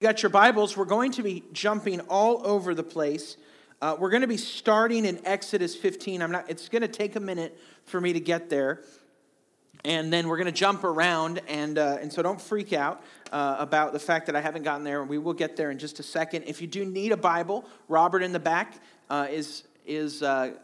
You got your Bibles. We're going to be jumping all over the place. Uh, we're going to be starting in Exodus 15. I'm not. It's going to take a minute for me to get there, and then we're going to jump around. And uh, and so don't freak out uh, about the fact that I haven't gotten there. We will get there in just a second. If you do need a Bible, Robert in the back uh, is is. Uh,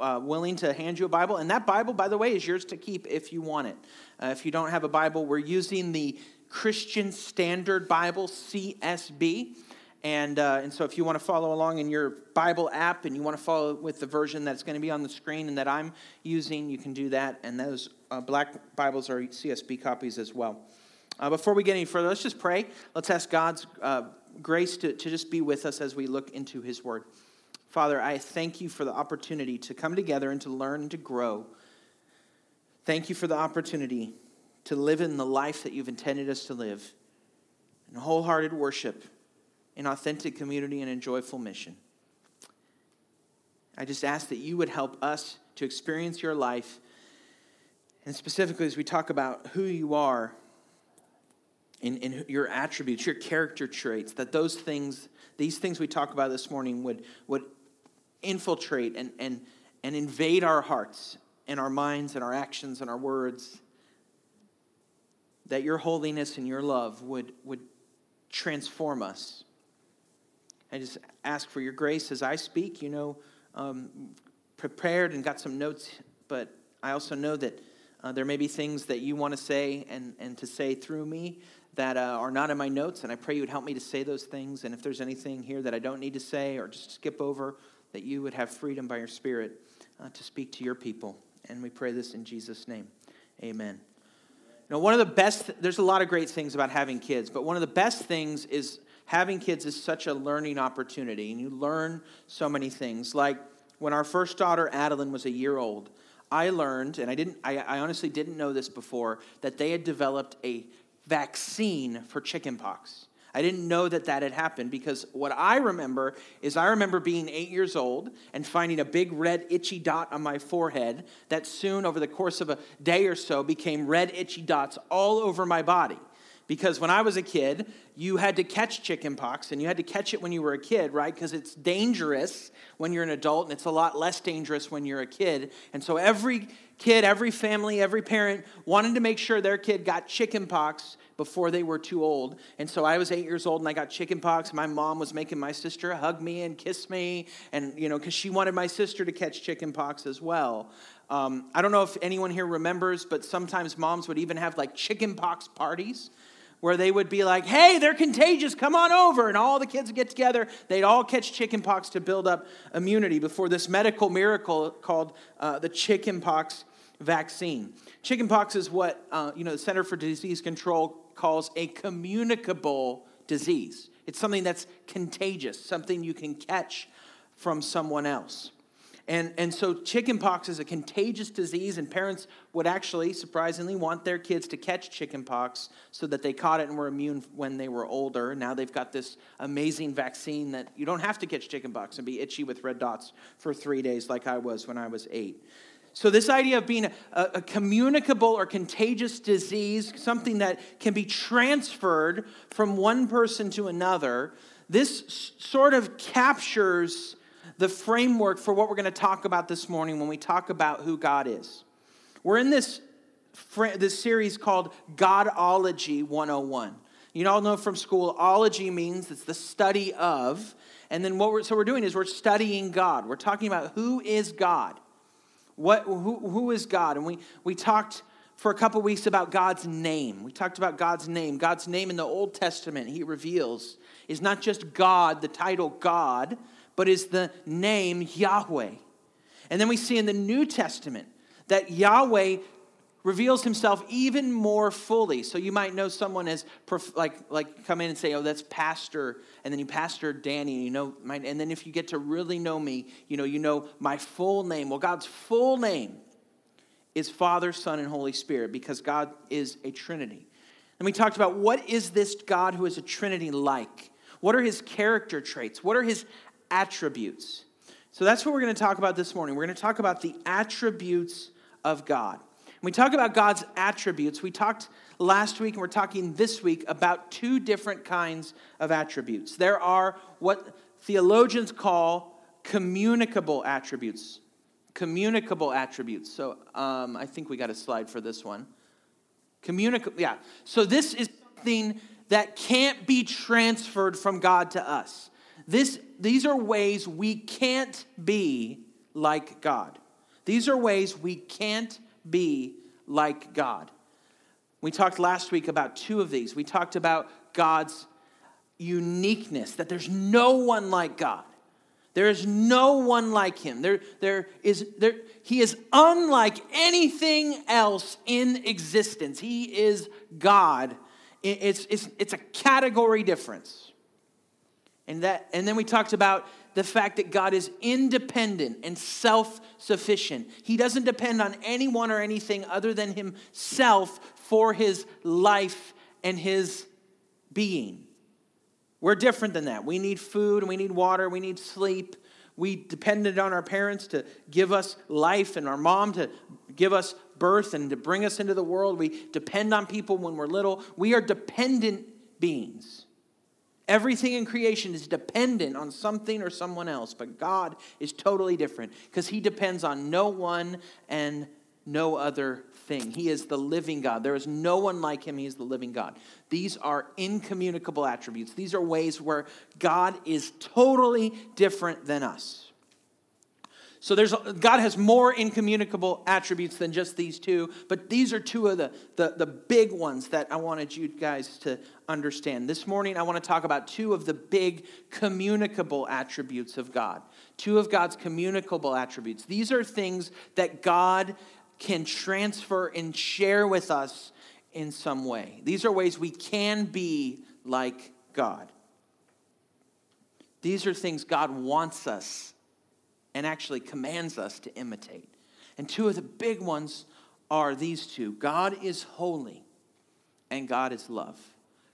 uh, willing to hand you a Bible. And that Bible, by the way, is yours to keep if you want it. if you don't have a Bible, we're using the Christian Standard Bible, CSB. And, uh, and so, if you want to follow along in your Bible app and you want to follow with the version that's going to be on the screen and that I'm using, you can do that. And those uh, black Bibles are CSB copies as well. Uh, before we get any further, let's just pray. Let's ask God's uh, grace to, to just be with us as we look into His Word. Father, I thank you for the opportunity to come together and to learn and to grow. Thank you for the opportunity to live in the life that you've intended us to live in wholehearted worship, in authentic community, and in joyful mission. I just ask that you would help us to experience your life, and specifically as we talk about who you are in, in your attributes, your character traits, that those things, these things we talk about this morning, would, would infiltrate and, and, and invade our hearts and our minds and our actions and our words that your holiness and your love would, would transform us. I just ask for your grace as I speak. You know, um, prepared and got some notes, but I also know that uh, there may be things that you want to say and, and to say through me that uh, are not in my notes, and I pray you would help me to say those things. And if there's anything here that I don't need to say or just skip over, that you would have freedom by your Spirit uh, to speak to your people. And we pray this in Jesus' name. Amen. Know, one of the best, there's a lot of great things about having kids, but one of the best things is having kids is such a learning opportunity, and you learn so many things. Like when our first daughter, Adeline, was a year old, I learned, and I didn't, I, I honestly didn't know this before, that they had developed a vaccine for chickenpox. I didn't know that that had happened because what I remember is I remember being eight years old and finding a big red itchy dot on my forehead that soon, over the course of a day or so, became red itchy dots all over my body. Because when I was a kid, you had to catch chickenpox, and you had to catch it when you were a kid, right? Because it's dangerous when you're an adult, and it's a lot less dangerous when you're a kid. And so every kid, every family, every parent wanted to make sure their kid got chickenpox before they were too old. And so I was eight years old and I got chickenpox. My mom was making my sister hug me and kiss me, and you know, because she wanted my sister to catch chickenpox as well. Um, I don't know if anyone here remembers, but sometimes moms would even have like chickenpox parties where they would be like, hey, they're contagious, come on over. And all the kids would get together. They'd all catch chickenpox to build up immunity before this medical miracle called uh, the chickenpox vaccine. Chickenpox is what uh, you know the Center for Disease Control calls a communicable disease. It's something that's contagious, something you can catch from someone else. And, and so chickenpox is a contagious disease, and parents would actually, surprisingly, want their kids to catch chickenpox so that they caught it and were immune when they were older. Now they've got this amazing vaccine that you don't have to catch chickenpox and be itchy with red dots for three days like I was when I was eight. So, this idea of being a, a, communicable or contagious disease, something that can be transferred from one person to another, this sort of captures the framework for what we're going to talk about this morning when we talk about who God is. We're in this, this series called Godology 101. You all know from school, ology means it's the study of. And then what we're, so we're doing is we're studying God. We're talking about who is God. What, who, who is God? And we, we talked for a couple weeks about God's name. We talked about God's name. God's name in the Old Testament, he reveals, is not just God, the title God, but is the name Yahweh. And then we see in the New Testament that Yahweh reveals himself even more fully. So you might know someone as like like come in and say, "Oh, that's Pastor," and then you Pastor Danny. and You know, my, and then if you get to really know me, you know, you know my full name. Well, God's full name is Father, Son, and Holy Spirit because God is a Trinity. And we talked about what is this God who is a Trinity like? What are his character traits? What are his attributes? So that's what we're going to talk about this morning. We're going to talk about the attributes of God we talk about God's attributes. We talked last week and we're talking this week about two different kinds of attributes. There are what theologians call communicable attributes. Communicable attributes. So um, I think we got a slide for this one. Communicable, yeah. So this is something that can't be transferred from God to us. This, these are ways we can't be like God. These are ways we can't be like God. We talked last week about two of these. We talked about God's uniqueness, that there's no one like God. There is no one like him. There, there is, there, he is unlike anything else in existence. He is God. It's, it's, it's a category difference. And, that, and then we talked about the fact that God is independent and self sufficient. He doesn't depend on anyone or anything other than himself for his life and his being. We're different than that. We need food and we need water, we need sleep. We depended on our parents to give us life and our mom to give us birth and to bring us into the world. We depend on people when we're little. We are dependent beings. Everything in creation is dependent on something or someone else, but God is totally different because He depends on no one and no other thing. He is the living God. There is no one like Him. He is the living God. These are incommunicable attributes. These are ways where God is totally different than us. So there's God has more incommunicable attributes than just these two, but these are two of the, the, the big ones that I wanted you guys to understand. This morning I want to talk about two of the big communicable attributes of God. Two of God's communicable attributes. These are things that God can transfer and share with us in some way. These are ways we can be like God. These are things God wants us and actually commands us to imitate. And two of the big ones are these two God is holy and God is love.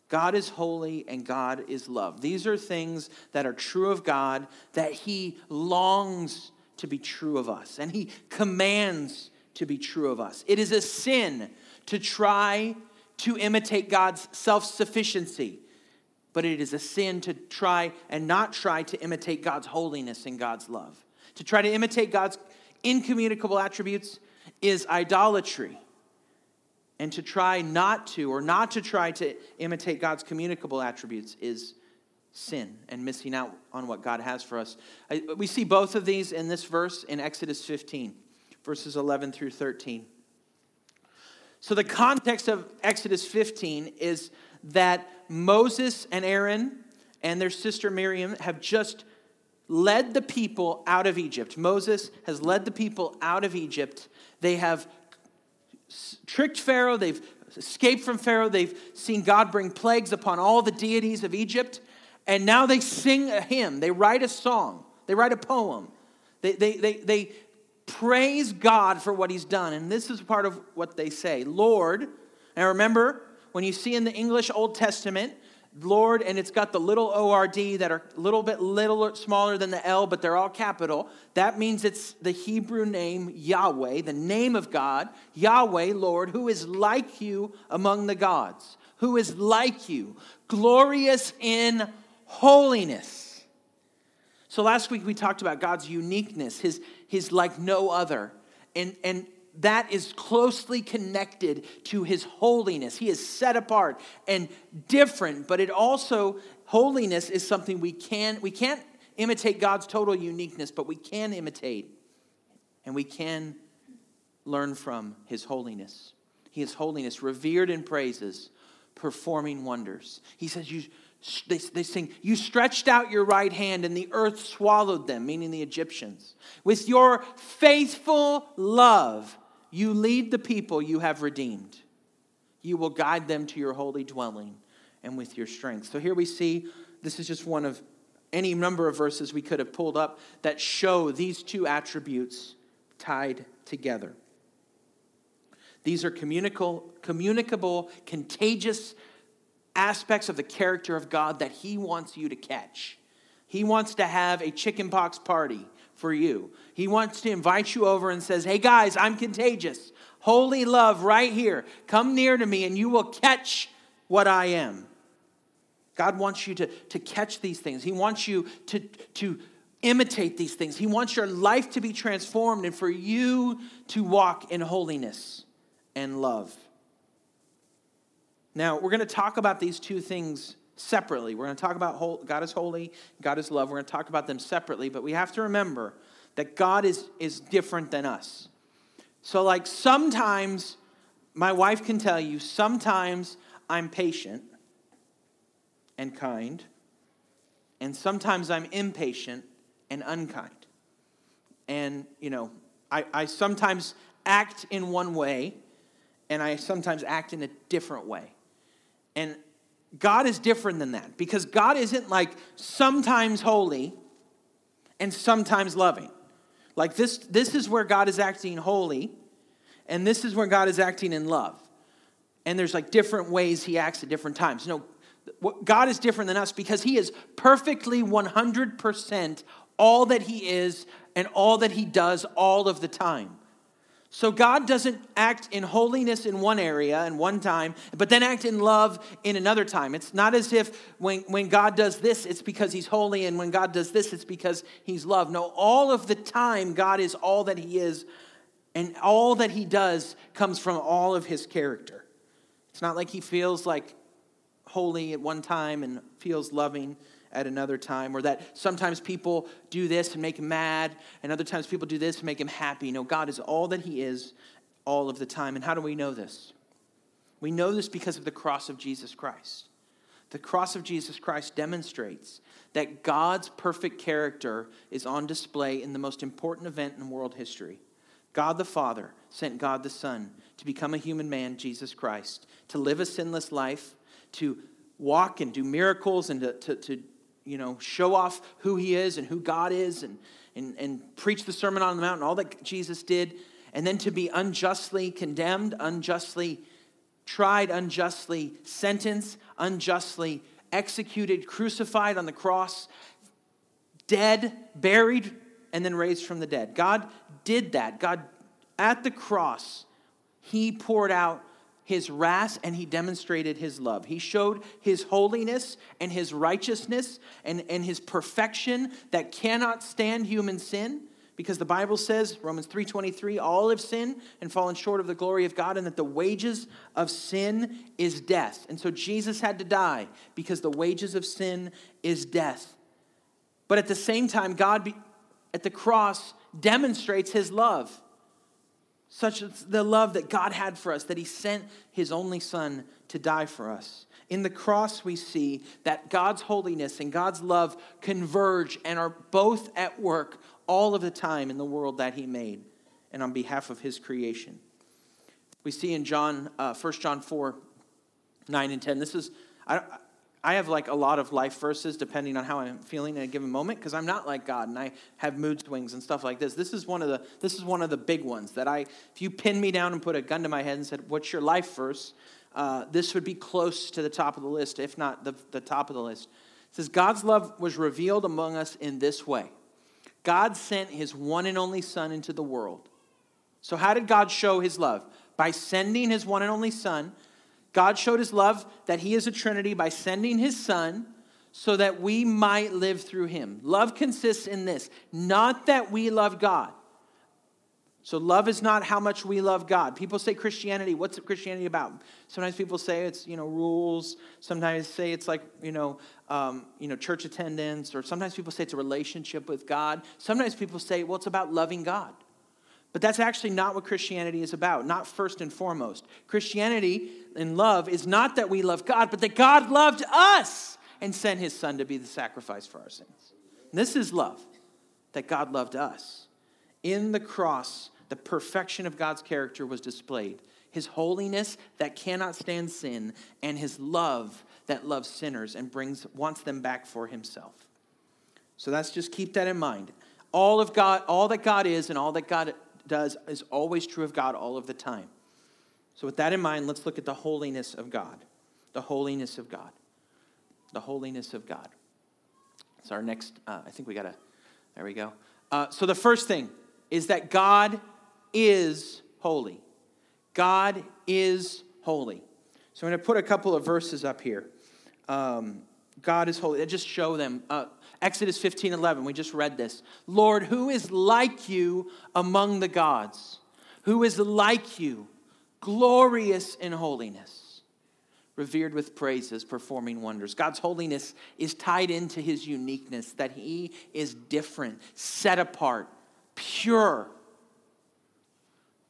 God is holy and God is love. These are things that are true of God that He longs to be true of us and He commands to be true of us. It is a sin to try to imitate God's self sufficiency, but it is a sin to try and not try to imitate God's holiness and God's love. To try to imitate God's incommunicable attributes is idolatry. And to try not to, or not to try to imitate God's communicable attributes, is sin and missing out on what God has for us. We see both of these in this verse in Exodus 15, verses 11 through 13. So, the context of Exodus 15 is that Moses and Aaron and their sister Miriam have just led the people out of Egypt. Moses has led the people out of Egypt. They have tricked Pharaoh, they've escaped from Pharaoh, they've seen God bring plagues upon all the deities of Egypt, and now they sing a hymn, they write a song, they write a poem. They, they, they, they praise God for what he's done. And this is part of what they say Lord, and remember, when you see in the English Old Testament, Lord, and it's got the little ORD that are a little bit little smaller than the L, but they're all capital. That means it's the Hebrew name Yahweh, the name of God, Yahweh, Lord, who is like you among the gods, who is like you, glorious in holiness. So last week we talked about God's uniqueness, his, his like no other. And, and that is closely connected to his holiness. He is set apart and different, but it also holiness is something we can we can't imitate God's total uniqueness, but we can imitate and we can learn from his holiness. He is holiness, revered in praises, performing wonders. He says, You they, they sing, You stretched out your right hand, and the earth swallowed them, meaning the Egyptians. With your faithful love, you lead the people you have redeemed. You will guide them to your holy dwelling and with your strength. So here we see this is just one of any number of verses we could have pulled up that show these two attributes tied together. These are communicable, contagious aspects of the character of God that He wants you to catch. He wants to have a chickenpox party for you. He wants to invite you over and says, "Hey guys, I'm contagious. Holy love right here. Come near to me and you will catch what I am." God wants you to, to catch these things. He wants you to, to imitate these things. He wants your life to be transformed and for you to walk in holiness and love. Now, we're going to talk about these two things separately. We're going to talk about God is holy, God is love. We're going to talk about them separately, but we have to remember that God is, is different than us. So, like, sometimes my wife can tell you, sometimes I'm patient and kind, and sometimes I'm impatient and unkind. And, you know, I, I sometimes act in one way, and I sometimes act in a different way. And God is different than that because God isn't like sometimes holy and sometimes loving. Like this, this is where God is acting holy, and this is where God is acting in love. And there's like different ways he acts at different times. No, God is different than us because he is perfectly 100% all that he is and all that he does all of the time. So God doesn't act in holiness in one area and one time, but then act in love in another time. It's not as if when, when God does this, it's because he's holy, and when God does this, it's because he's love. No, all of the time, God is all that he is, and all that he does comes from all of his character. It's not like he feels like holy at one time and feels loving at another time, or that sometimes people do this and make him mad, and other times people do this and make him happy. No, God is all that he is all of the time. And how do we know this? We know this because of the cross of Jesus Christ. The cross of Jesus Christ demonstrates that God's perfect character is on display in the most important event in world history. God the Father sent God the Son to become a human man, Jesus Christ, to live a sinless life, to walk and do miracles, and to, to, to you know, show off who he is and who God is and, and, and preach the Sermon on the Mount and all that Jesus did, and then to be unjustly condemned, unjustly tried, unjustly sentenced, unjustly executed, crucified on the cross, dead, buried, and then raised from the dead. God did that. God, at the cross, he poured out his wrath and he demonstrated his love. He showed his holiness and his righteousness and, and his perfection that cannot stand human sin because the Bible says, Romans 3:23, all have sinned and fallen short of the glory of God and that the wages of sin is death. And so Jesus had to die because the wages of sin is death. But at the same time God be, at the cross demonstrates his love such as the love that God had for us, that He sent His only Son to die for us. In the cross, we see that God's holiness and God's love converge and are both at work all of the time in the world that He made and on behalf of His creation. We see in John, uh, 1 John 4, 9 and 10. This is, I, I have like a lot of life verses depending on how I'm feeling at a given moment because I'm not like God and I have mood swings and stuff like this. This is one of the this is one of the big ones that I if you pin me down and put a gun to my head and said, "What's your life verse?" Uh, this would be close to the top of the list, if not the, the top of the list. It says, God's love was revealed among us in this way God sent his one and only Son into the world. So, how did God show his love? By sending his one and only Son God showed his love that he is a Trinity by sending his Son so that we might live through him. Love consists in this not that we love God. So, love is not how much we love God. People say Christianity, what's Christianity about? Sometimes people say it's, you know, rules. Sometimes say it's like, you know, um, you know, church attendance. Or sometimes people say it's a relationship with God. Sometimes people say, well, it's about loving God. But that's actually not what Christianity is about, not first and foremost. Christianity in love is not that we love God, but that God loved us and sent his son to be the sacrifice for our sins. And this is love, that God loved us. In the cross, the perfection of God's character was displayed his holiness that cannot stand sin, and his love that loves sinners and brings wants them back for himself. So that's just keep that in mind. All of God, all that God is and all that God does is always true of God all of the time. So, with that in mind, let's look at the holiness of God. The holiness of God. The holiness of God. It's our next, uh, I think we got to, there we go. Uh, so the first thing is that God is holy. God is holy. So I'm going to put a couple of verses up here. Um, God is holy. I just show them. Uh, Exodus 15 11, we just read this. Lord, who is like you among the gods? Who is like you, glorious in holiness, revered with praises, performing wonders? God's holiness is tied into his uniqueness, that he is different, set apart, pure.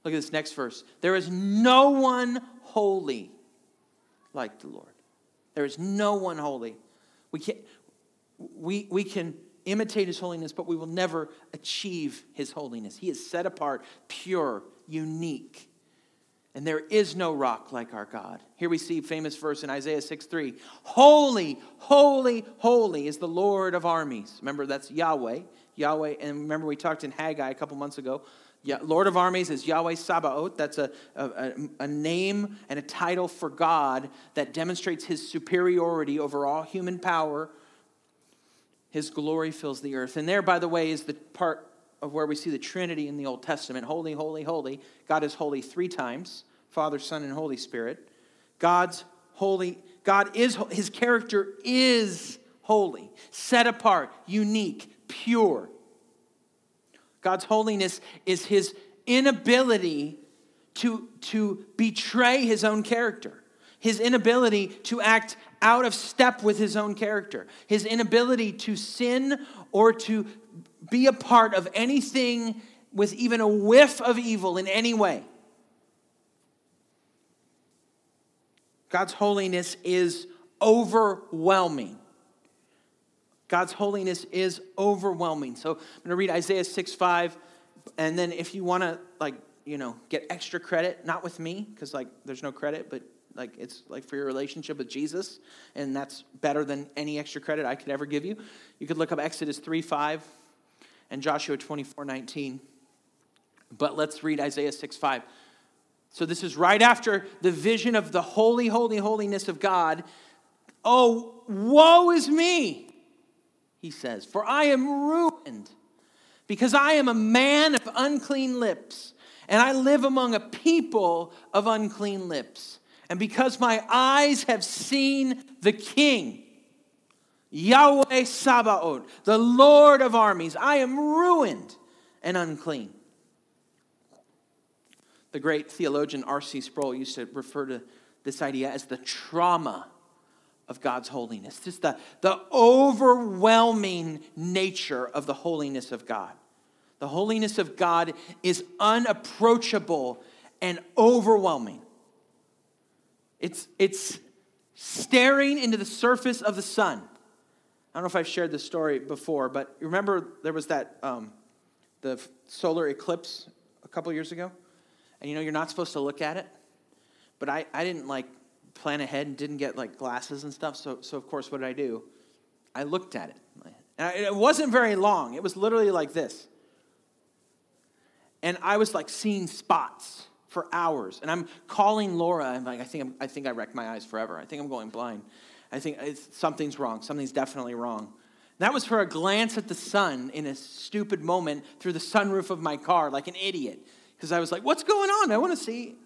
Look at this next verse. There is no one holy like the Lord. There is no one holy. We can, we, we can imitate his holiness, but we will never achieve his holiness. He is set apart, pure, unique. And there is no rock like our God. Here we see famous verse in Isaiah 6 3. Holy, holy, holy is the Lord of armies. Remember, that's Yahweh. Yahweh, and remember we talked in Haggai a couple months ago. Yeah, Lord of armies is Yahweh Sabaoth. That's a, a, a, name and a title for God that demonstrates his superiority over all human power. His glory fills the earth. And there, by the way, is the part of where we see the Trinity in the Old Testament holy, holy, holy. God is holy three times Father, Son, and Holy Spirit. God's holy, God is, his character is holy, set apart, unique, pure. God's holiness is his inability to, to betray his own character, his inability to act out of step with his own character, his inability to sin or to be a part of anything with even a whiff of evil in any way. God's holiness is overwhelming. God's holiness is overwhelming. So I'm going to read Isaiah 6 5. And then if you want to, like, you know, get extra credit, not with me, because, like, there's no credit, but like it's like for your relationship with Jesus, and that's better than any extra credit I could ever give you. You could look up Exodus 3 5 and Joshua 24 19. But let's read Isaiah 6 5. So this is right after the vision of the holy, holy, holiness of God. Oh, woe is me! he says, For I am ruined, because I am a man of unclean lips, and I live among a people of unclean lips. And because my eyes have seen the King, Yahweh Sabaoth, the Lord of armies, I am ruined and unclean. The great theologian R.C. Sproul used to refer to this idea as the trauma of God's holiness, just the, the overwhelming nature of the holiness of God. The holiness of God is unapproachable and overwhelming. It's, it's staring into the surface of the sun. I don't know if I've shared this story before, but you remember there was that um, the solar eclipse a couple years ago, and you know you're not supposed to look at it, but I, I didn't like plan ahead and didn't get like glasses and stuff. So, so of course, what did I do? I looked at it. And it wasn't very long. It was literally like this. And I was like seeing spots for hours. And I'm calling Laura. I'm like, I think, I'm, I think I wrecked my eyes forever. I think I'm going blind. I think something's wrong. Something's definitely wrong. That was for a glance at the sun in a stupid moment through the sunroof of my car, like an idiot. Because I was like, what's going on? I want to see.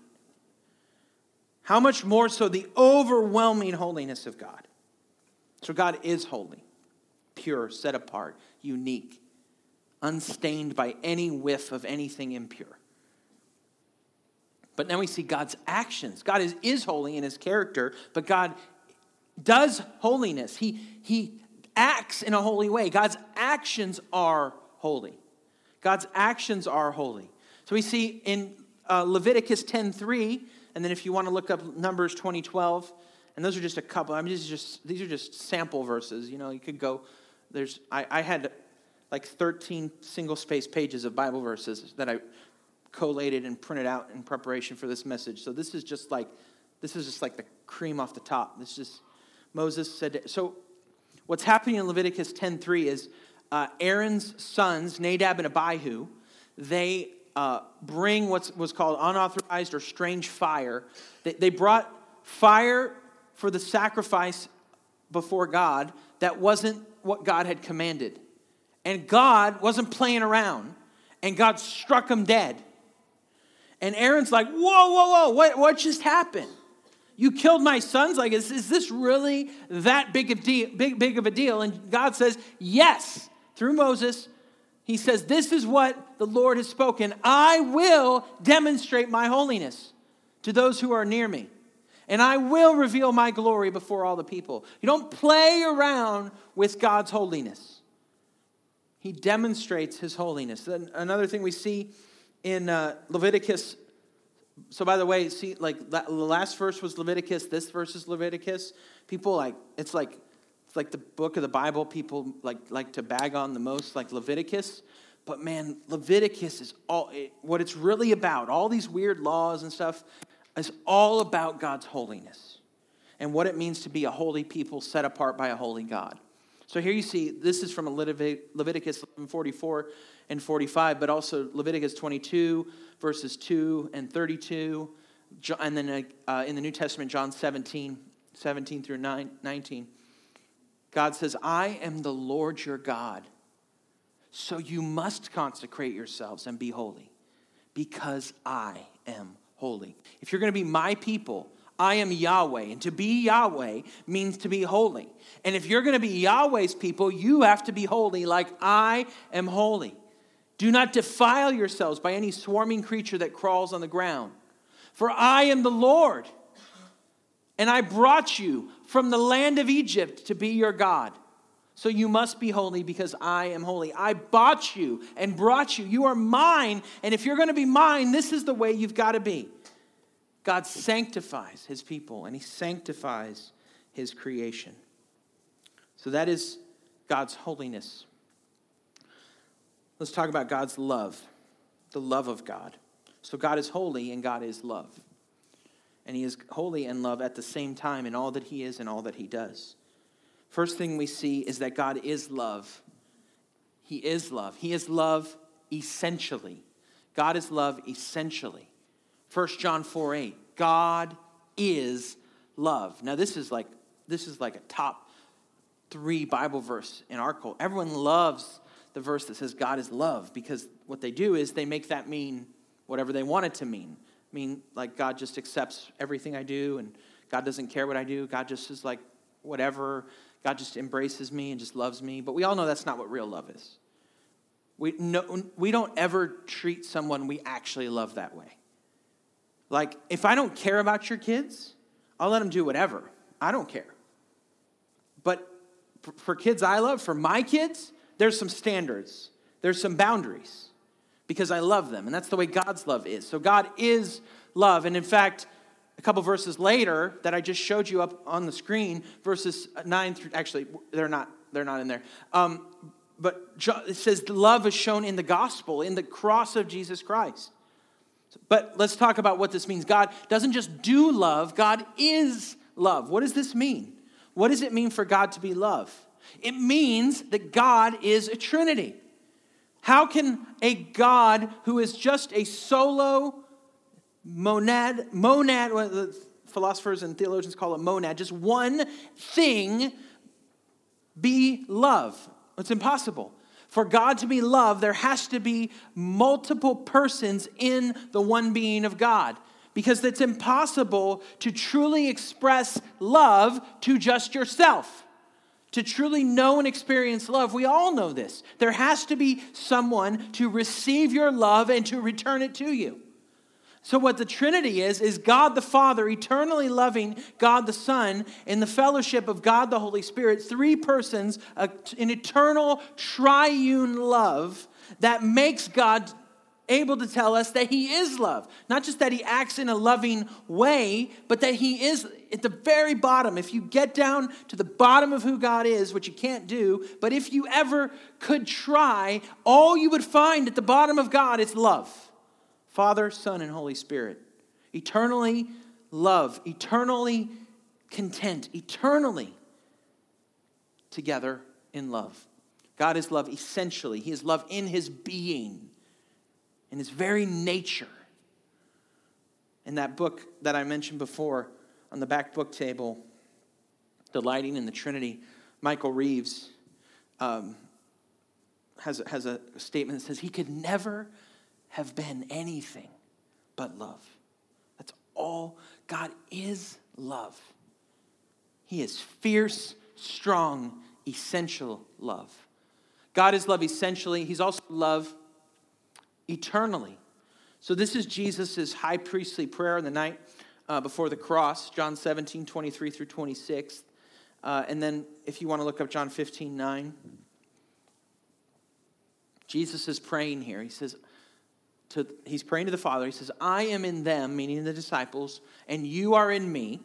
How much more so the overwhelming holiness of God? So, God is holy, pure, set apart, unique, unstained by any whiff of anything impure. But then we see God's actions. God is, is holy in his character, but God does holiness. He, he acts in a holy way. God's actions are holy. God's actions are holy. So we see in uh, Leviticus 10:3 and then if you want to look up Numbers 2012, and those are just a couple. I mean, these are just these are just sample verses. You know, you could go. There's I, I had like 13 single space pages of Bible verses that I collated and printed out in preparation for this message. So this is just like this is just like the cream off the top. This is Moses said. So what's happening in Leviticus 10:3 is uh, Aaron's sons Nadab and Abihu. They uh, bring what was called unauthorized or strange fire. They, they brought fire for the sacrifice before God that wasn't what God had commanded. And God wasn't playing around, and God struck them dead. And Aaron's like, Whoa, whoa, whoa, what, what just happened? You killed my sons? Like, is, is this really that big of, deal, big, big of a deal? And God says, Yes, through Moses. He says, This is what the Lord has spoken. I will demonstrate my holiness to those who are near me, and I will reveal my glory before all the people. You don't play around with God's holiness, He demonstrates His holiness. Another thing we see in uh, Leviticus so by the way, see, like the last verse was Leviticus, this verse is Leviticus. People like it's like it's like the book of the Bible people like like to bag on the most, like Leviticus. But man, Leviticus is all it, what it's really about. All these weird laws and stuff is all about God's holiness and what it means to be a holy people set apart by a holy God. So here you see this is from Leviticus 44 and 45, but also Leviticus 22, verses 2 and 32. And then uh, in the New Testament, John 17, 17 through 9, 19. God says, I am the Lord your God. So you must consecrate yourselves and be holy, because I am holy. If you're going to be my people, I am Yahweh. And to be Yahweh means to be holy. And if you're going to be Yahweh's people, you have to be holy like I am holy. Do not defile yourselves by any swarming creature that crawls on the ground. For I am the Lord, and I brought you from the land of Egypt to be your God. So you must be holy because I am holy. I bought you and brought you. You are mine. And if you're going to be mine, this is the way you've got to be. God sanctifies his people and he sanctifies his creation. So that is God's holiness. Let's talk about God's love, the love of God. So God is holy and God is love. And he is holy and love at the same time in all that he is and all that he does. First thing we see is that God is love. He is love. He is love essentially. God is love essentially. 1 John 4 8. God is love. Now this is like this is like a top three Bible verse in our culture. Everyone loves the verse that says God is love because what they do is they make that mean whatever they want it to mean. I mean like God just accepts everything I do and God doesn't care what I do. God just is like whatever. God just embraces me and just loves me. But we all know that's not what real love is. We, no, we don't ever treat someone we actually love that way. Like, if I don't care about your kids, I'll let them do whatever. I don't care. But for kids I love, for my kids, there's some standards, there's some boundaries because I love them. And that's the way God's love is. So God is love. And in fact, a couple verses later that I just showed you up on the screen, verses 9 through, actually, they're not, they're not in there. Um, but it says love is shown in the gospel, in the cross of Jesus Christ. But let's talk about what this means. God doesn't just do love, God is love. What does this mean? What does it mean for God to be love? It means that God is a Trinity. How can a God who is just a solo monad, monad, philosophers and theologians call it monad, just one thing, be love? It's impossible. For God to be love, there has to be multiple persons in the one being of God because it's impossible to truly express love to just yourself to truly know and experience love, we all know this. There has to be someone to receive your love and to return it to you. So, what the Trinity is, is God the Father, eternally loving God the Son, in the fellowship of God the Holy Spirit, three persons, an eternal triune love that makes God able to tell us that he is love. Not just that he acts in a loving way, but that he is at the very bottom. If you get down to the bottom of who God is, which you can't do, but if you ever could try, all you would find at the bottom of God is love Father, Son, and Holy Spirit. Eternally love, eternally content, eternally together in love. God is love essentially, He is love in His being in his very nature. In that book that I mentioned before on the back book table, Delighting in the Trinity, Michael Reeves um, has, has a statement that says he could never have been anything but love. That's all. God is love. He is fierce, strong, essential love. God is love essentially. He's also love eternally. So, this is Jesus' high priestly prayer in the night uh, before the cross, John 17, 23 through 26. Uh, and then, if you want to look up John 15, 9, Jesus is praying here. He says, to, he's praying to the Father. He says, I am in them, meaning the disciples, and you are in me,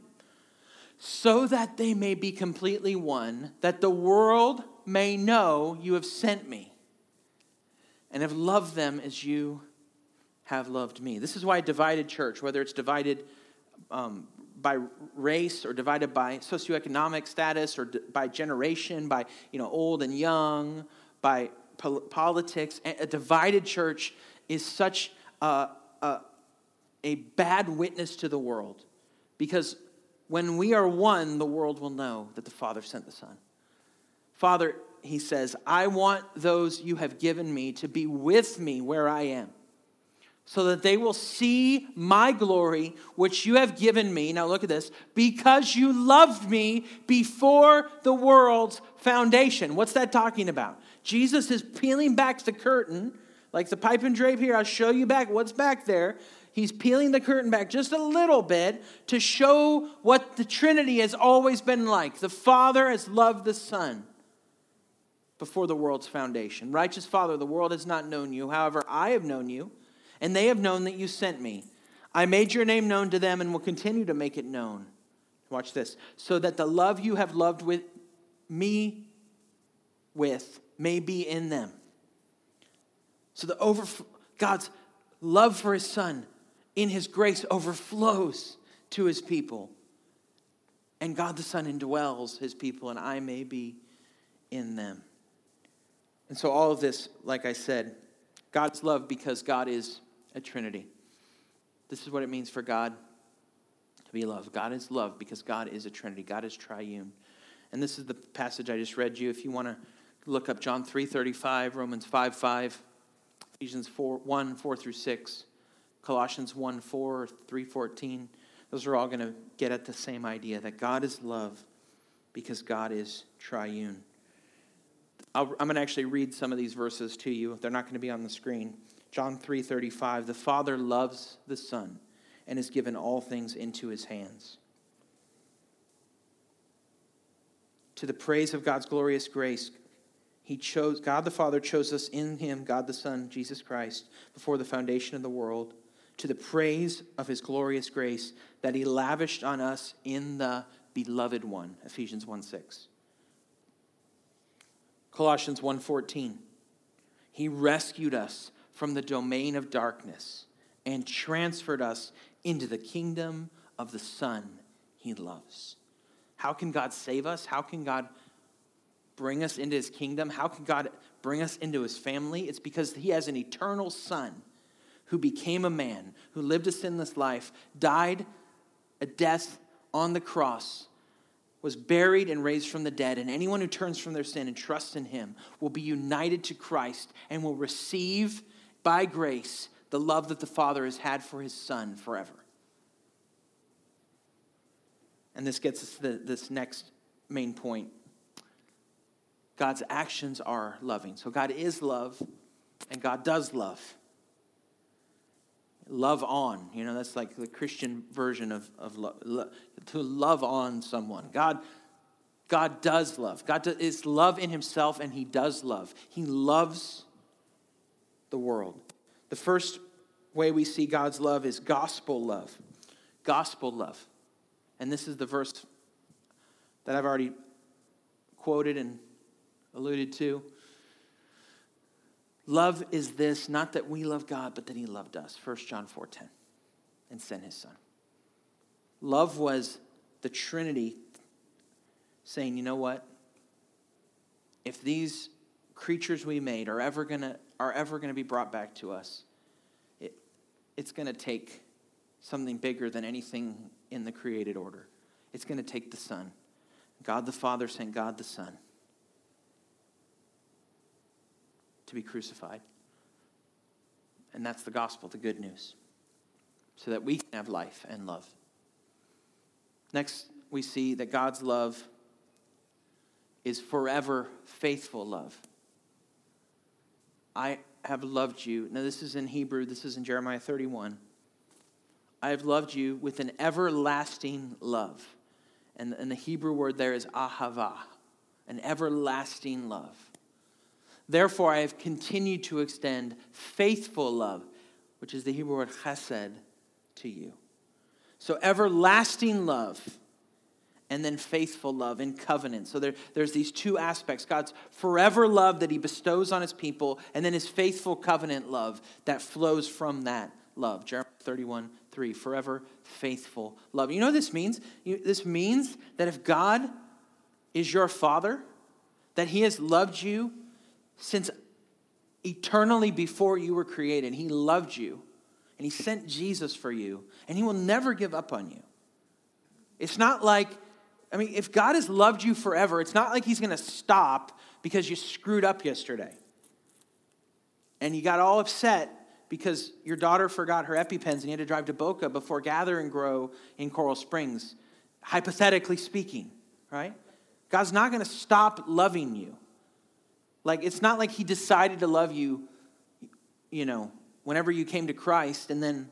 so that they may be completely one, that the world may know you have sent me and have loved them as you have loved me. This is why a divided church, whether it's divided um, by race or divided by socioeconomic status or by generation, by you know old and young, by po- politics, a divided church is such a, a, a bad witness to the world because when we are one, the world will know that the Father sent the Son. Father, he says, I want those you have given me to be with me where I am so that they will see my glory, which you have given me. Now, look at this because you loved me before the world's foundation. What's that talking about? Jesus is peeling back the curtain, like the pipe and drape here. I'll show you back what's back there. He's peeling the curtain back just a little bit to show what the Trinity has always been like. The Father has loved the Son before the world's foundation. Righteous Father, the world has not known you. However, I have known you and they have known that you sent me. I made your name known to them and will continue to make it known. Watch this. So that the love you have loved with me with may be in them. So the over God's love for his son in his grace overflows to his people. And God the Son indwells his people, and I may be in them. And so, all of this, like I said, God's love because God is a Trinity. This is what it means for God to be love. God is love because God is a Trinity. God is triune. And this is the passage I just read you. If you want to look up John 3.35, Romans 5, 5, Ephesians 4, 1, 4 through 6, Colossians 1, 4, 3, 14. Those are all going to get at the same idea that God is love because God is triune. i am going to actually read some of these verses to you. They're not going to be on the screen. John 3:35 The Father loves the Son and has given all things into his hands. To the praise of God's glorious grace, he chose God the Father chose us in him, God the Son, Jesus Christ, before the foundation of the world, to the praise of his glorious grace that he lavished on us in the beloved one, Ephesians 1:6. Colossians 1:14 He rescued us from the domain of darkness and transferred us into the kingdom of the Son he loves. How can God save us? How can God bring us into his kingdom? How can God bring us into his family? It's because he has an eternal Son who became a man, who lived a sinless life, died a death on the cross, was buried and raised from the dead, and anyone who turns from their sin and trusts in him will be united to Christ and will receive by grace, the love that the Father has had for his Son forever. And this gets us to this next main point. God's actions are loving. So God is love, and God does love. Love on, you know, that's like the Christian version of, of love, to love on someone. God, God does love. God is love in himself, and he does love. He loves the world. The first way we see God's love is gospel love. Gospel love. And this is the verse that I've already quoted and alluded to. Love is this, not that we love God, but that He loved us. 1 John 4:10, and sent His Son. Love was the Trinity saying, you know what? If these creatures we made are ever gonna are ever going to be brought back to us, it, it's going to take something bigger than anything in the created order. It's going to take the Son. God the Father sent God the Son to be crucified. And that's the gospel, the good news, so that we can have life and love. Next, we see that God's love is forever faithful love. I have loved you. Now, this is in Hebrew, this is in Jeremiah 31. I have loved you with an everlasting love. And, and the Hebrew word there is ahava, an everlasting love. Therefore, I have continued to extend faithful love, which is the Hebrew word chesed, to you. So, everlasting love and then faithful love in covenant. So there, there's these two aspects God's forever love that He bestows on His people, and then His faithful covenant love that flows from that love. Jeremiah 31 3, forever faithful love. You know what this means? You, this means that if God is your Father, that He has loved you since eternally before you were created. He loved you and He sent Jesus for you, and He will never give up on you. It's not like, I mean, if God has loved you forever, it's not like He's going to stop because you screwed up yesterday and you got all upset because your daughter forgot her EpiPens and you had to drive to Boca before Gather and Grow in Coral Springs, hypothetically speaking, right? God's not going to stop loving you. Like, it's not like he decided to love you, you know, whenever you came to Christ, and then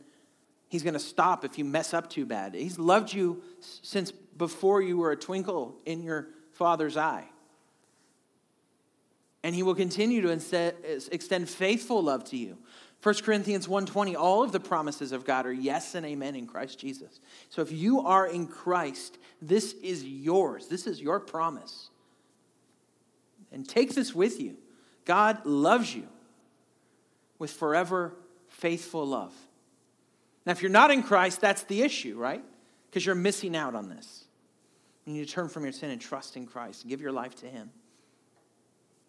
he's going to stop if you mess up too bad. He's loved you since before you were a twinkle in your father's eye. And he will continue to extend faithful love to you. 1 Corinthians 1:20 all of the promises of God are yes and amen in Christ Jesus. So if you are in Christ, this is yours. This is your promise. And take this with you. God loves you with forever faithful love. Now, if you're not in Christ, that's the issue, right? Because you're missing out on this. You need to turn from your sin and trust in Christ give your life to Him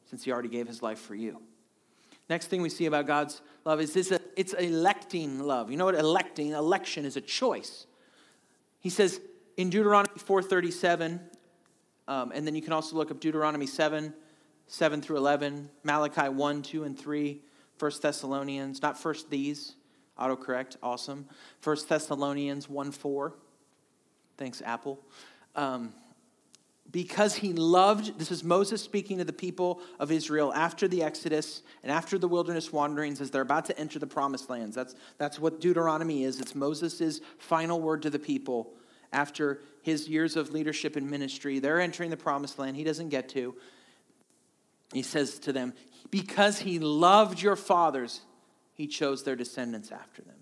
since He already gave His life for you. Next thing we see about God's love is this it's electing love. You know what electing? Election is a choice. He says in Deuteronomy 4:37, um, and then you can also look up Deuteronomy 7, 7 through 11, Malachi 1, 2, and 3, 1 Thessalonians, not first these, autocorrect, awesome. 1 Thessalonians 1, 4. Thanks, Apple. Um, because he loved, this is Moses speaking to the people of Israel after the Exodus and after the wilderness wanderings as they're about to enter the promised lands. That's, that's what Deuteronomy is. It's Moses' final word to the people after his years of leadership and ministry. They're entering the promised land. He doesn't get to. He says to them, Because he loved your fathers, he chose their descendants after them.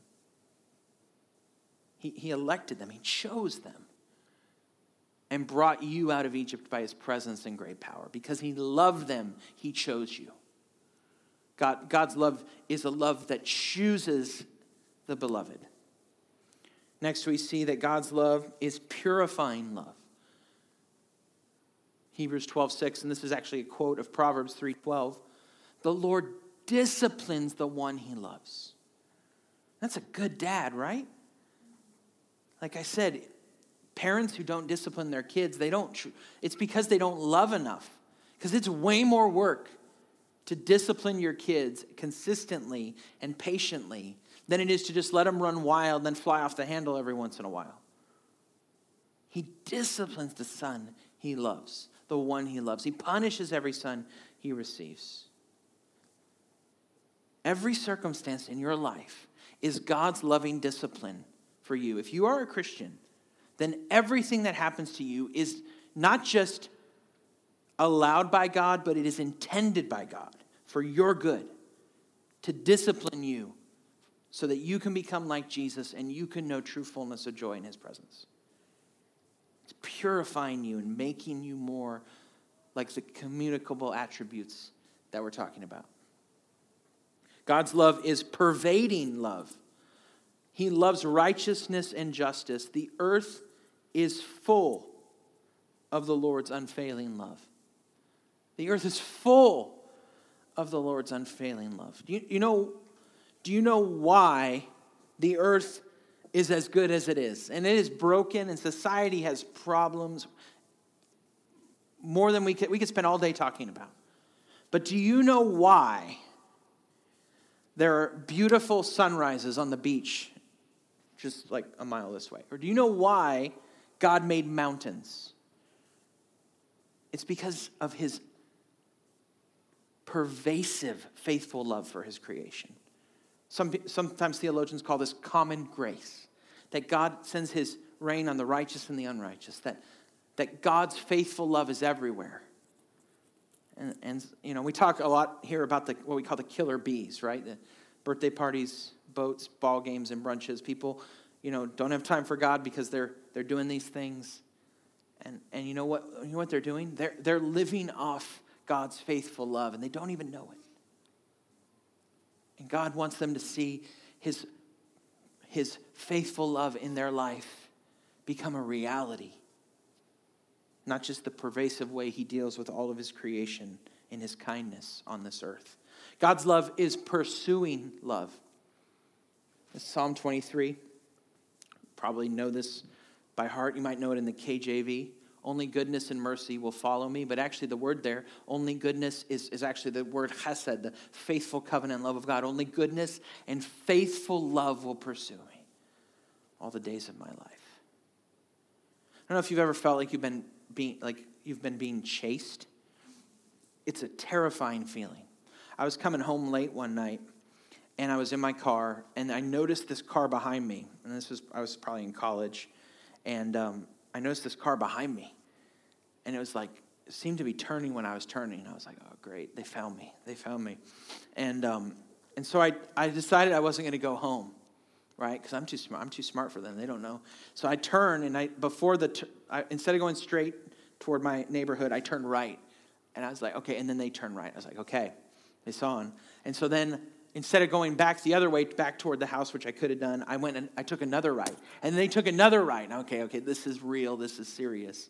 He, he elected them, he chose them, and brought you out of Egypt by his presence and great power. Because he loved them, he chose you. God, God's love is a love that chooses the beloved. Next, we see that God's love is purifying love. Hebrews 12, 6, and this is actually a quote of Proverbs 3, 12. The Lord disciplines the one he loves. That's a good dad, right? Like I said, parents who don't discipline their kids, they don't, it's because they don't love enough. Because it's way more work to discipline your kids consistently and patiently than it is to just let them run wild and then fly off the handle every once in a while. He disciplines the son he loves the one he loves. He punishes every son he receives. Every circumstance in your life is God's loving discipline for you. If you are a Christian, then everything that happens to you is not just allowed by God, but it is intended by God for your good to discipline you so that you can become like Jesus and you can know true fullness of joy in his presence. It's purifying you and making you more like the communicable attributes that we're talking about. God's love is pervading love. He loves righteousness and justice. The earth is full of the Lord's unfailing love. The earth is full of the Lord's unfailing love. Do you, you know, do you know why the earth is as good as it is. And it is broken, and society has problems more than we could, we could spend all day talking about. But do you know why there are beautiful sunrises on the beach just like a mile this way? Or do you know why God made mountains? It's because of his pervasive, faithful love for his creation. Some, sometimes theologians call this common grace that God sends his rain on the righteous and the unrighteous, that, that God's faithful love is everywhere. And, and, you know, we talk a lot here about the, what we call the killer bees, right? The birthday parties, boats, ball games, and brunches. People, you know, don't have time for God because they're, they're doing these things. And, and you know what, you know what they're doing? They're, they're living off God's faithful love, and they don't even know it. And God wants them to see his, his faithful love in their life become a reality not just the pervasive way he deals with all of his creation in his kindness on this earth. God's love is pursuing love. Psalm 23. Probably know this by heart. You might know it in the KJV. Only goodness and mercy will follow me. But actually, the word there, only goodness, is, is actually the word chesed, the faithful covenant love of God. Only goodness and faithful love will pursue me all the days of my life. I don't know if you've ever felt like you've been being like you've been being chased. It's a terrifying feeling. I was coming home late one night and I was in my car and I noticed this car behind me. And this was I was probably in college, and um, I noticed this car behind me, and it was like it seemed to be turning when I was turning. I was like, oh great, they found me. They found me, and um, and so I I decided I wasn't going to go home right? Because I'm too smart. I'm too smart for them. They don't know. So I turn and I before the I, instead of going straight toward my neighborhood, I turned right, and I was like, okay. And then they turned right. I was like, okay. They saw him, and so then instead of going back the other way, back toward the house, which I could have done, I went and I took another right, and they took another right. Okay, okay, this is real. This is serious.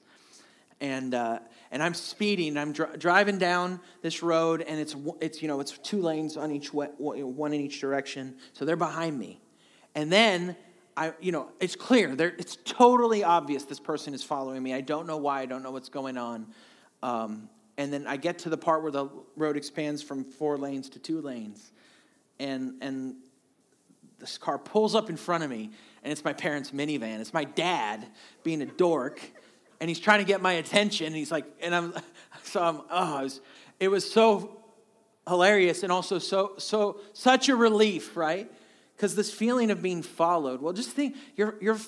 And uh, and I'm speeding. I'm dr- driving down this road, and it's it's you know it's two lanes on each one in each direction. So they're behind me and then I, you know, it's clear. There, it's totally obvious this person is following me. I don't know why. I don't know what's going on. Um, and then I get to the part where the road expands from four lanes to two lanes, and and this car pulls up in front of me, and it's my parents' minivan. It's my dad being a dork, and he's trying to get my attention. And he's like, and I'm, so I'm, oh, it was, it was so hilarious and also so so such a relief, right? Because this feeling of being followed, well, just think, you're, you're,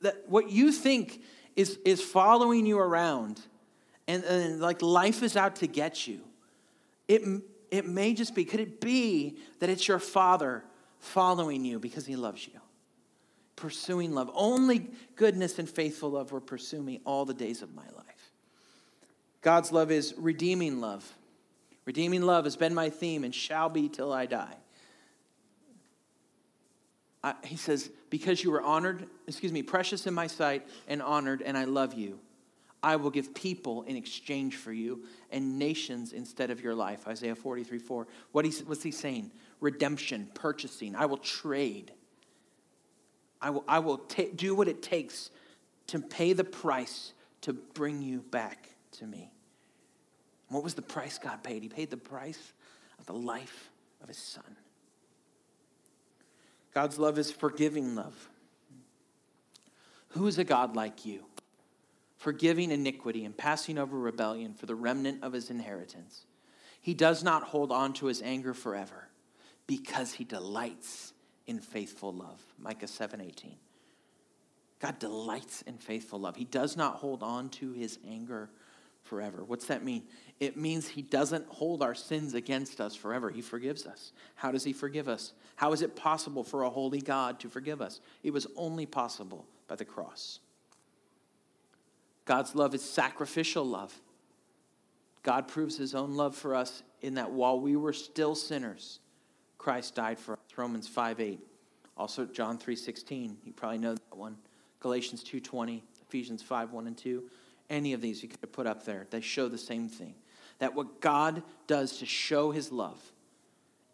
that what you think is, is following you around, and, and like life is out to get you. It, it may just be, could it be that it's your father following you because he loves you? Pursuing love. Only goodness and faithful love will pursue me all the days of my life. God's love is redeeming love. Redeeming love has been my theme and shall be till I die he says, Because you were honored, excuse me, precious in my sight and honored, and I love you, I will give people in exchange for you and nations instead of your life. Isaiah 43 4. What he, what's he saying? Redemption, purchasing. I will trade. I will, I will do what it takes to pay the price to bring you back to me. What was the price God paid? He paid the price of the life of his son. God's love is forgiving love. Who is a God like you? Forgiving iniquity and passing over rebellion for the remnant of his inheritance. He does not hold on to his anger forever because he delights in faithful love. Micah 7:18. God delights in faithful love. He does not hold on to his anger forever. What's that mean? It means he doesn't hold our sins against us forever. He forgives us. How does he forgive us? How is it possible for a holy God to forgive us? It was only possible by the cross. God's love is sacrificial love. God proves his own love for us in that while we were still sinners, Christ died for us. Romans 5 8. Also John 3 16. You probably know that one. Galatians 2 20. Ephesians 5 1 and 2 any of these you could put up there, they show the same thing. That what God does to show his love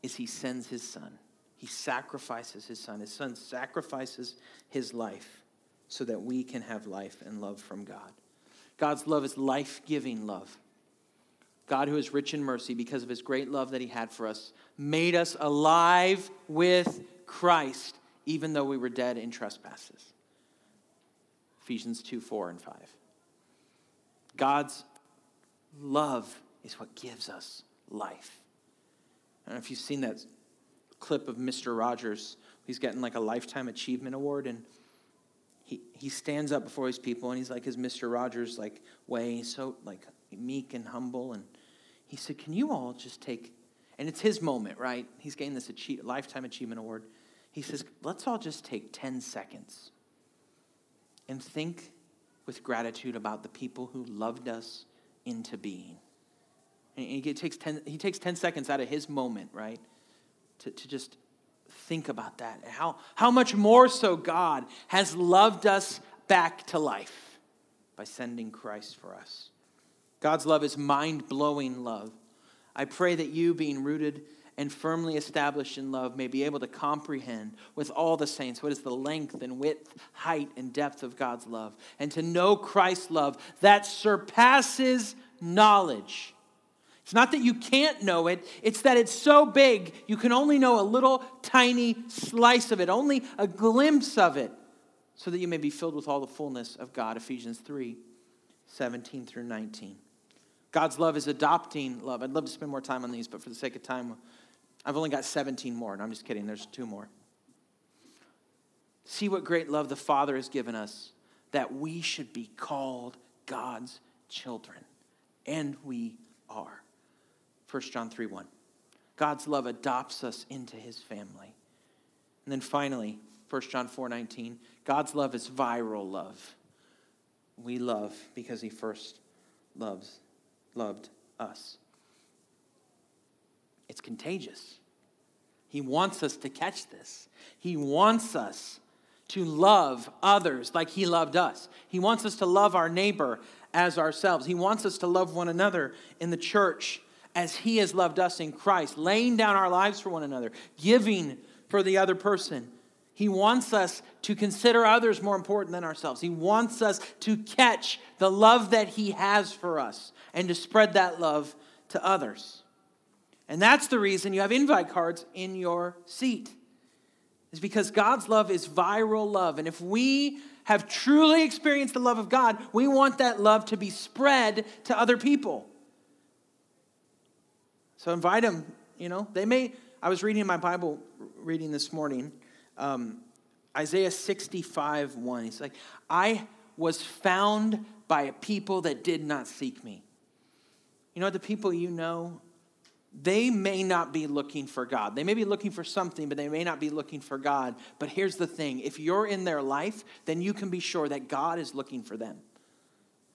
is he sends his son. He sacrifices his son. His son sacrifices his life so that we can have life and love from God. God's love is life giving love. God, who is rich in mercy, because of his great love that he had for us, made us alive with Christ, even though we were dead in trespasses. Ephesians 2 4 and 5. God's love is what gives us life. I don't know if you've seen that clip of Mr. Rogers. He's getting like a Lifetime Achievement Award, and he, he stands up before his people, and he's like his Mr. Rogers like way. So like meek and humble, and he said, "Can you all just take?" And it's his moment, right? He's getting this Lifetime Achievement Award. He says, "Let's all just take ten seconds and think with gratitude about the people who loved us into being." And he takes 10, he takes 10 seconds out of his moment, right? To, to just think about that. How, how much more so God has loved us back to life by sending Christ for us. God's love is mind blowing love. I pray that you, being rooted and firmly established in love, may be able to comprehend with all the saints what is the length and width, height, and depth of God's love, and to know Christ's love that surpasses knowledge it's not that you can't know it, it's that it's so big you can only know a little tiny slice of it, only a glimpse of it, so that you may be filled with all the fullness of God. Ephesians 3 17 through 19. God's love is adopting love. I'd love to spend more time on these, but for the sake of time, I've only got 17 more. And I'm just kidding, there's two more. See what great love the Father has given us that we should be called God's children. And we are. 1 John 3 1. God's love adopts us into his family. And then finally, 1 John 4 19, God's love is viral love. We love because he first loves, loved us. It's contagious. He wants us to catch this. He wants us to love others like he loved us. He wants us to love our neighbor as ourselves. He wants us to love one another in the church as He has loved us in Christ, laying down our lives for one another, giving for the other person. He wants us to consider others more important than ourselves. He wants us to catch the love that He has for us and to spread that love to others. And that's the reason you have invite cards in your seat, is because God's love is viral love. And if we have truly experienced the love of God, we want that love to be spread to other people. So invite them, you know. They may, I was reading my Bible reading this morning, um, Isaiah 65 1. He's like, I was found by a people that did not seek me. You know, the people you know, they may not be looking for God. They may be looking for something, but they may not be looking for God. But here's the thing if you're in their life, then you can be sure that God is looking for them.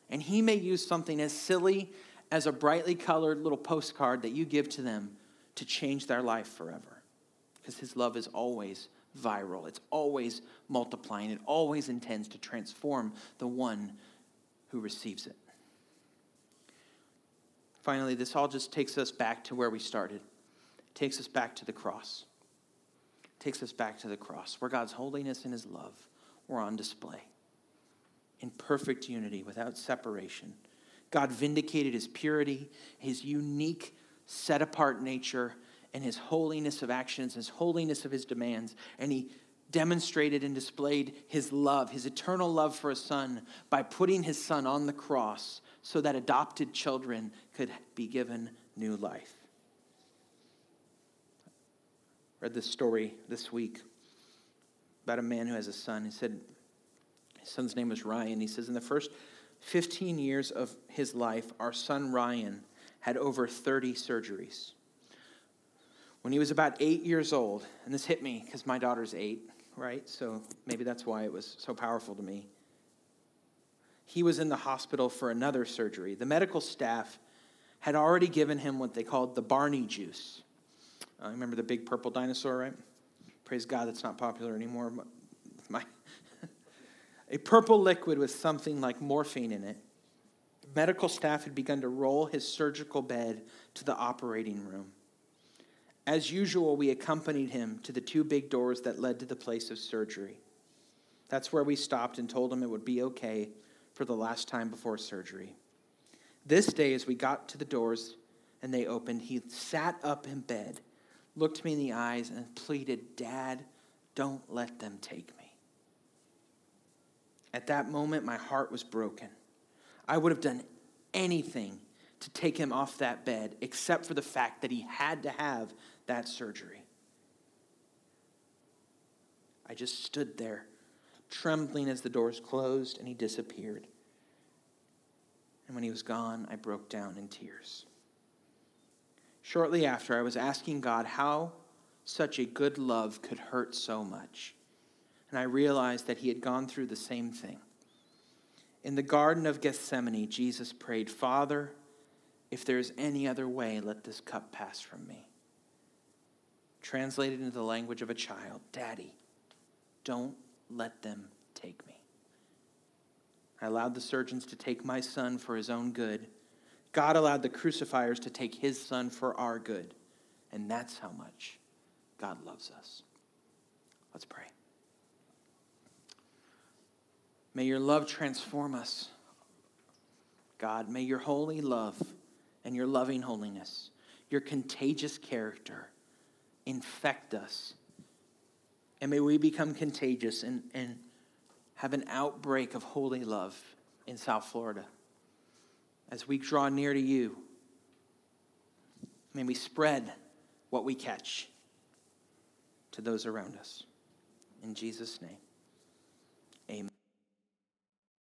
And He may use something as silly as a brightly colored little postcard that you give to them to change their life forever. Because his love is always viral, it's always multiplying, it always intends to transform the one who receives it. Finally, this all just takes us back to where we started. It takes us back to the cross. It takes us back to the cross, where God's holiness and his love were on display in perfect unity, without separation God vindicated his purity, his unique, set apart nature, and his holiness of actions, his holiness of his demands. And he demonstrated and displayed his love, his eternal love for a son, by putting his son on the cross so that adopted children could be given new life. read this story this week about a man who has a son. He said his son's name was Ryan. He says, in the first 15 years of his life, our son Ryan had over 30 surgeries. When he was about eight years old, and this hit me because my daughter's eight, right? So maybe that's why it was so powerful to me. He was in the hospital for another surgery. The medical staff had already given him what they called the Barney juice. Uh, remember the big purple dinosaur, right? Praise God, that's not popular anymore. A purple liquid with something like morphine in it. Medical staff had begun to roll his surgical bed to the operating room. As usual, we accompanied him to the two big doors that led to the place of surgery. That's where we stopped and told him it would be okay for the last time before surgery. This day, as we got to the doors, and they opened, he sat up in bed, looked me in the eyes, and pleaded, Dad, don't let them take me. At that moment, my heart was broken. I would have done anything to take him off that bed except for the fact that he had to have that surgery. I just stood there, trembling as the doors closed and he disappeared. And when he was gone, I broke down in tears. Shortly after, I was asking God how such a good love could hurt so much. And I realized that he had gone through the same thing. In the Garden of Gethsemane, Jesus prayed, Father, if there is any other way, let this cup pass from me. Translated into the language of a child, Daddy, don't let them take me. I allowed the surgeons to take my son for his own good. God allowed the crucifiers to take his son for our good. And that's how much God loves us. Let's pray. May your love transform us. God, may your holy love and your loving holiness, your contagious character, infect us. And may we become contagious and, and have an outbreak of holy love in South Florida. As we draw near to you, may we spread what we catch to those around us. In Jesus' name, amen.